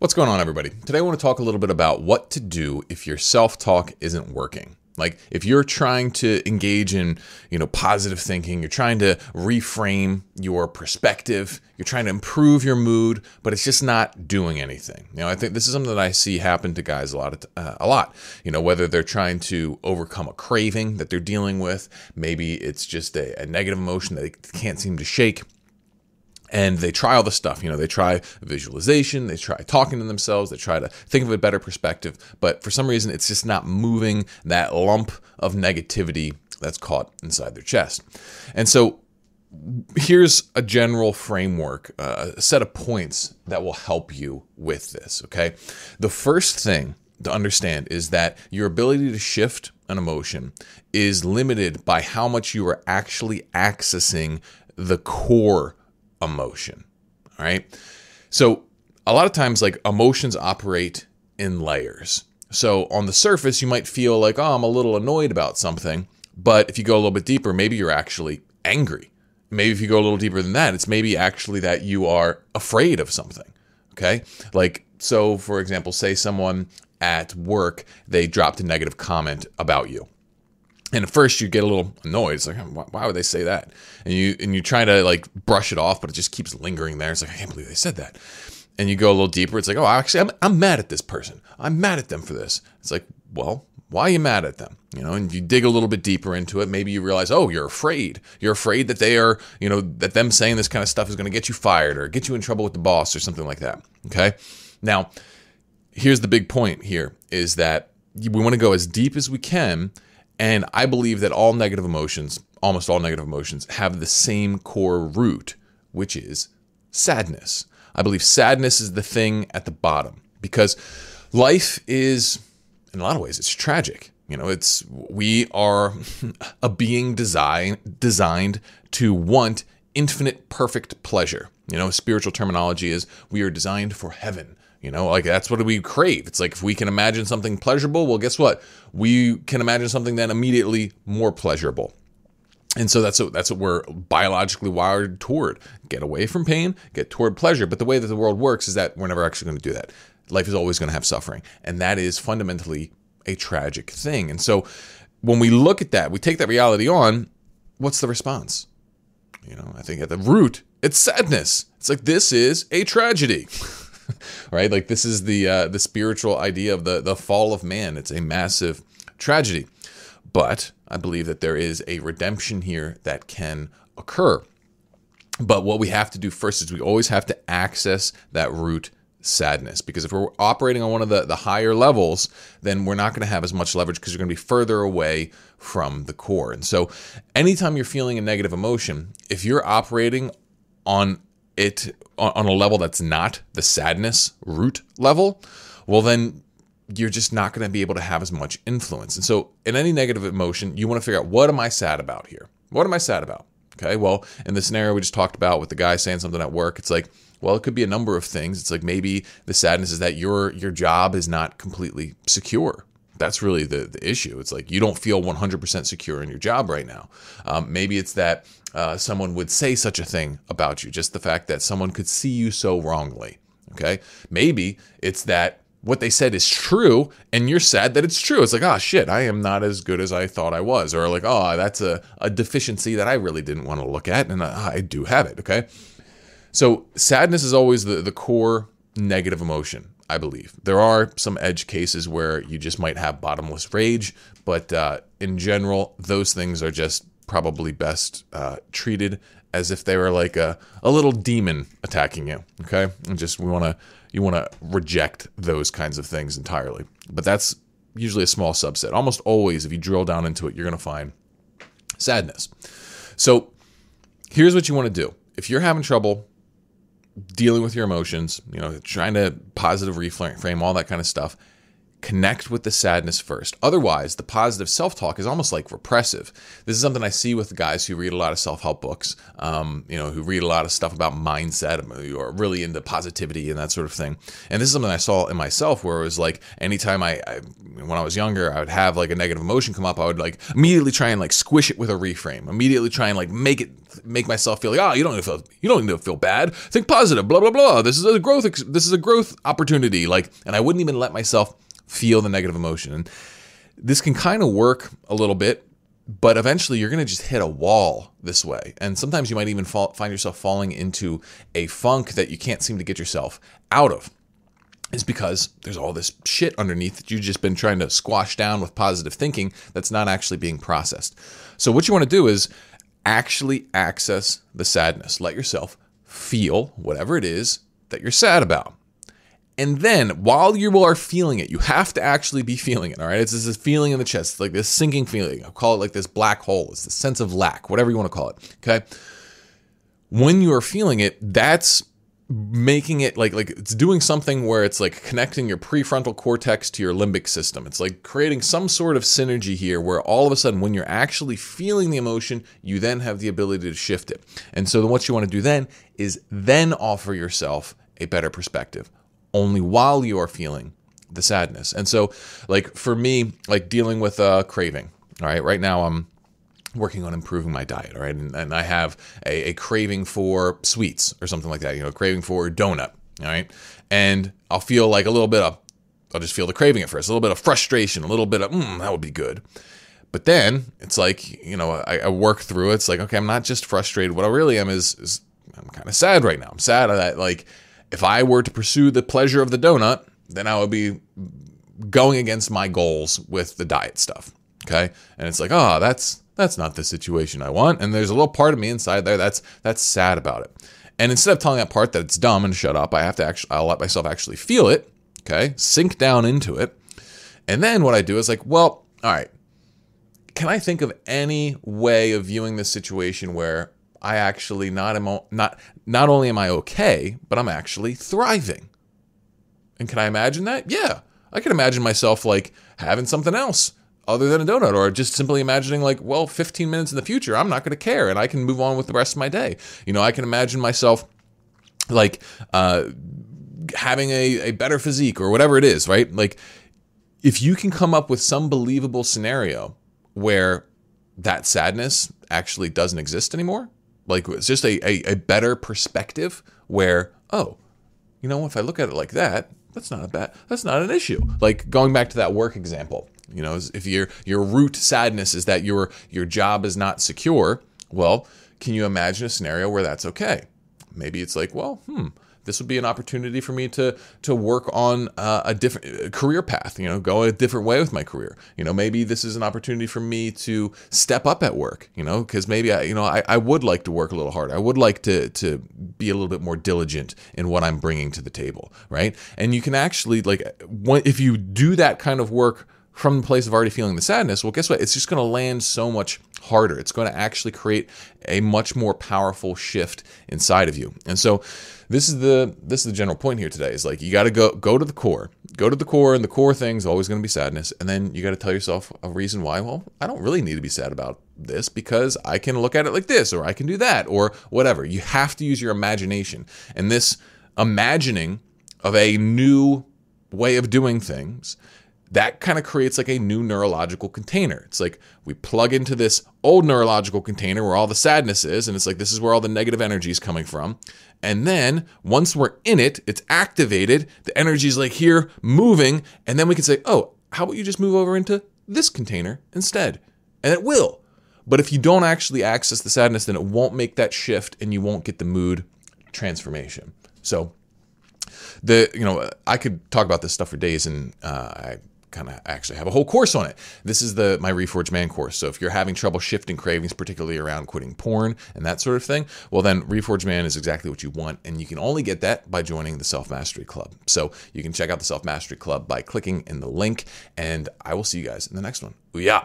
What's going on, everybody? Today, I want to talk a little bit about what to do if your self talk isn't working. Like if you're trying to engage in, you know, positive thinking, you're trying to reframe your perspective, you're trying to improve your mood, but it's just not doing anything. You know, I think this is something that I see happen to guys a lot, of, uh, a lot. You know, whether they're trying to overcome a craving that they're dealing with, maybe it's just a, a negative emotion that they can't seem to shake and they try all the stuff you know they try visualization they try talking to themselves they try to think of a better perspective but for some reason it's just not moving that lump of negativity that's caught inside their chest. And so here's a general framework uh, a set of points that will help you with this okay? The first thing to understand is that your ability to shift an emotion is limited by how much you are actually accessing the core emotion. All right. So a lot of times, like emotions operate in layers. So on the surface, you might feel like, oh, I'm a little annoyed about something. But if you go a little bit deeper, maybe you're actually angry. Maybe if you go a little deeper than that, it's maybe actually that you are afraid of something. Okay. Like, so for example, say someone at work, they dropped a negative comment about you and at first you get a little annoyed. It's like, why would they say that? And you and you try to like brush it off, but it just keeps lingering there. It's like, I can't believe they said that. And you go a little deeper. It's like, oh, actually, I'm, I'm mad at this person. I'm mad at them for this. It's like, well, why are you mad at them? You know, and you dig a little bit deeper into it. Maybe you realize, oh, you're afraid. You're afraid that they are, you know, that them saying this kind of stuff is going to get you fired or get you in trouble with the boss or something like that. Okay. Now, here's the big point here is that we want to go as deep as we can and I believe that all negative emotions, almost all negative emotions, have the same core root, which is sadness. I believe sadness is the thing at the bottom because life is, in a lot of ways, it's tragic. You know, it's we are a being design, designed to want infinite perfect pleasure. You know, spiritual terminology is we are designed for heaven. You know, like that's what we crave. It's like if we can imagine something pleasurable, well, guess what? We can imagine something then immediately more pleasurable. And so that's what, that's what we're biologically wired toward. Get away from pain, get toward pleasure. But the way that the world works is that we're never actually going to do that. Life is always going to have suffering. And that is fundamentally a tragic thing. And so when we look at that, we take that reality on, what's the response? You know, I think at the root, it's sadness. It's like this is a tragedy. right? Like this is the uh, the spiritual idea of the the fall of man. It's a massive tragedy, but I believe that there is a redemption here that can occur. But what we have to do first is we always have to access that root sadness because if we're operating on one of the, the higher levels then we're not going to have as much leverage because you're going to be further away from the core and so anytime you're feeling a negative emotion if you're operating on it on a level that's not the sadness root level, well, then you're just not going to be able to have as much influence. And so, in any negative emotion, you want to figure out what am I sad about here? What am I sad about? Okay, well, in the scenario we just talked about with the guy saying something at work, it's like, well, it could be a number of things. It's like maybe the sadness is that your your job is not completely secure that's really the, the issue. It's like you don't feel 100% secure in your job right now. Um, maybe it's that uh, someone would say such a thing about you, just the fact that someone could see you so wrongly. Okay. Maybe it's that what they said is true and you're sad that it's true. It's like, oh shit, I am not as good as I thought I was. Or like, oh, that's a, a deficiency that I really didn't want to look at. And I, I do have it. Okay. So sadness is always the, the core negative emotion. I believe. There are some edge cases where you just might have bottomless rage, but uh, in general, those things are just probably best uh, treated as if they were like a, a little demon attacking you. Okay, and just we want to you want to reject those kinds of things entirely. But that's usually a small subset. Almost always, if you drill down into it, you're going to find sadness. So here's what you want to do. If you're having trouble dealing with your emotions, you know, trying to positive reframe, all that kind of stuff. Connect with the sadness first. Otherwise, the positive self talk is almost like repressive. This is something I see with guys who read a lot of self help books, um, you know, who read a lot of stuff about mindset, who are really into positivity and that sort of thing. And this is something I saw in myself where it was like anytime I, I when I was younger, I would have like a negative emotion come up, I would like immediately try and like squish it with a reframe, immediately try and like make it make myself feel like, oh, you don't need to feel, you don't need to feel bad. Think positive, blah blah blah. This is a growth, this is a growth opportunity. Like, and I wouldn't even let myself feel the negative emotion. And this can kind of work a little bit, but eventually you're going to just hit a wall this way. And sometimes you might even fall, find yourself falling into a funk that you can't seem to get yourself out of is because there's all this shit underneath that you've just been trying to squash down with positive thinking that's not actually being processed. So, what you want to do is actually access the sadness. Let yourself feel whatever it is that you're sad about. And then while you are feeling it, you have to actually be feeling it. All right. It's this feeling in the chest, like this sinking feeling. I'll call it like this black hole. It's the sense of lack, whatever you want to call it. Okay. When you are feeling it, that's making it like like it's doing something where it's like connecting your prefrontal cortex to your limbic system. It's like creating some sort of synergy here where all of a sudden when you're actually feeling the emotion, you then have the ability to shift it. And so what you want to do then is then offer yourself a better perspective only while you are feeling the sadness. And so like for me, like dealing with a uh, craving, all right? Right now I'm working on improving my diet, all right? And, and I have a, a, craving for sweets or something like that, you know, craving for a donut, all right? And I'll feel like a little bit of, I'll just feel the craving at first, a little bit of frustration, a little bit of, mm, that would be good. But then it's like, you know, I, I work through it. It's like, okay, I'm not just frustrated. What I really am is, is I'm kind of sad right now. I'm sad that, like, if I were to pursue the pleasure of the donut, then I would be going against my goals with the diet stuff. Okay. And it's like, oh, that's, that's not the situation I want. And there's a little part of me inside there that's that's sad about it. And instead of telling that part that it's dumb and shut up, I have to actually I'll let myself actually feel it, okay? Sink down into it. And then what I do is like, well, all right. Can I think of any way of viewing this situation where I actually not am not not only am I okay, but I'm actually thriving? And can I imagine that? Yeah. I can imagine myself like having something else other than a donut or just simply imagining like well 15 minutes in the future i'm not going to care and i can move on with the rest of my day you know i can imagine myself like uh, having a, a better physique or whatever it is right like if you can come up with some believable scenario where that sadness actually doesn't exist anymore like it's just a, a, a better perspective where oh you know if i look at it like that that's not a bad that's not an issue like going back to that work example you know, if your your root sadness is that your your job is not secure, well, can you imagine a scenario where that's okay? Maybe it's like, well, hmm, this would be an opportunity for me to to work on uh, a different career path you know go a different way with my career. You know maybe this is an opportunity for me to step up at work you know because maybe i you know I, I would like to work a little harder. I would like to to be a little bit more diligent in what i'm bringing to the table right? And you can actually like if you do that kind of work from the place of already feeling the sadness, well, guess what? It's just going to land so much harder. It's going to actually create a much more powerful shift inside of you. And so this is the this is the general point here today is like you got to go go to the core. Go to the core and the core thing is always going to be sadness and then you got to tell yourself a reason why, well, I don't really need to be sad about this because I can look at it like this or I can do that or whatever. You have to use your imagination. And this imagining of a new way of doing things that kind of creates like a new neurological container. It's like we plug into this old neurological container where all the sadness is, and it's like this is where all the negative energy is coming from. And then once we're in it, it's activated, the energy is like here moving, and then we can say, oh, how about you just move over into this container instead? And it will. But if you don't actually access the sadness, then it won't make that shift and you won't get the mood transformation. So, the you know I could talk about this stuff for days, and uh, I kind of actually have a whole course on it. This is the my Reforged Man course. So if you're having trouble shifting cravings, particularly around quitting porn and that sort of thing, well then Reforged Man is exactly what you want, and you can only get that by joining the Self Mastery Club. So you can check out the Self Mastery Club by clicking in the link, and I will see you guys in the next one. Ooh, yeah.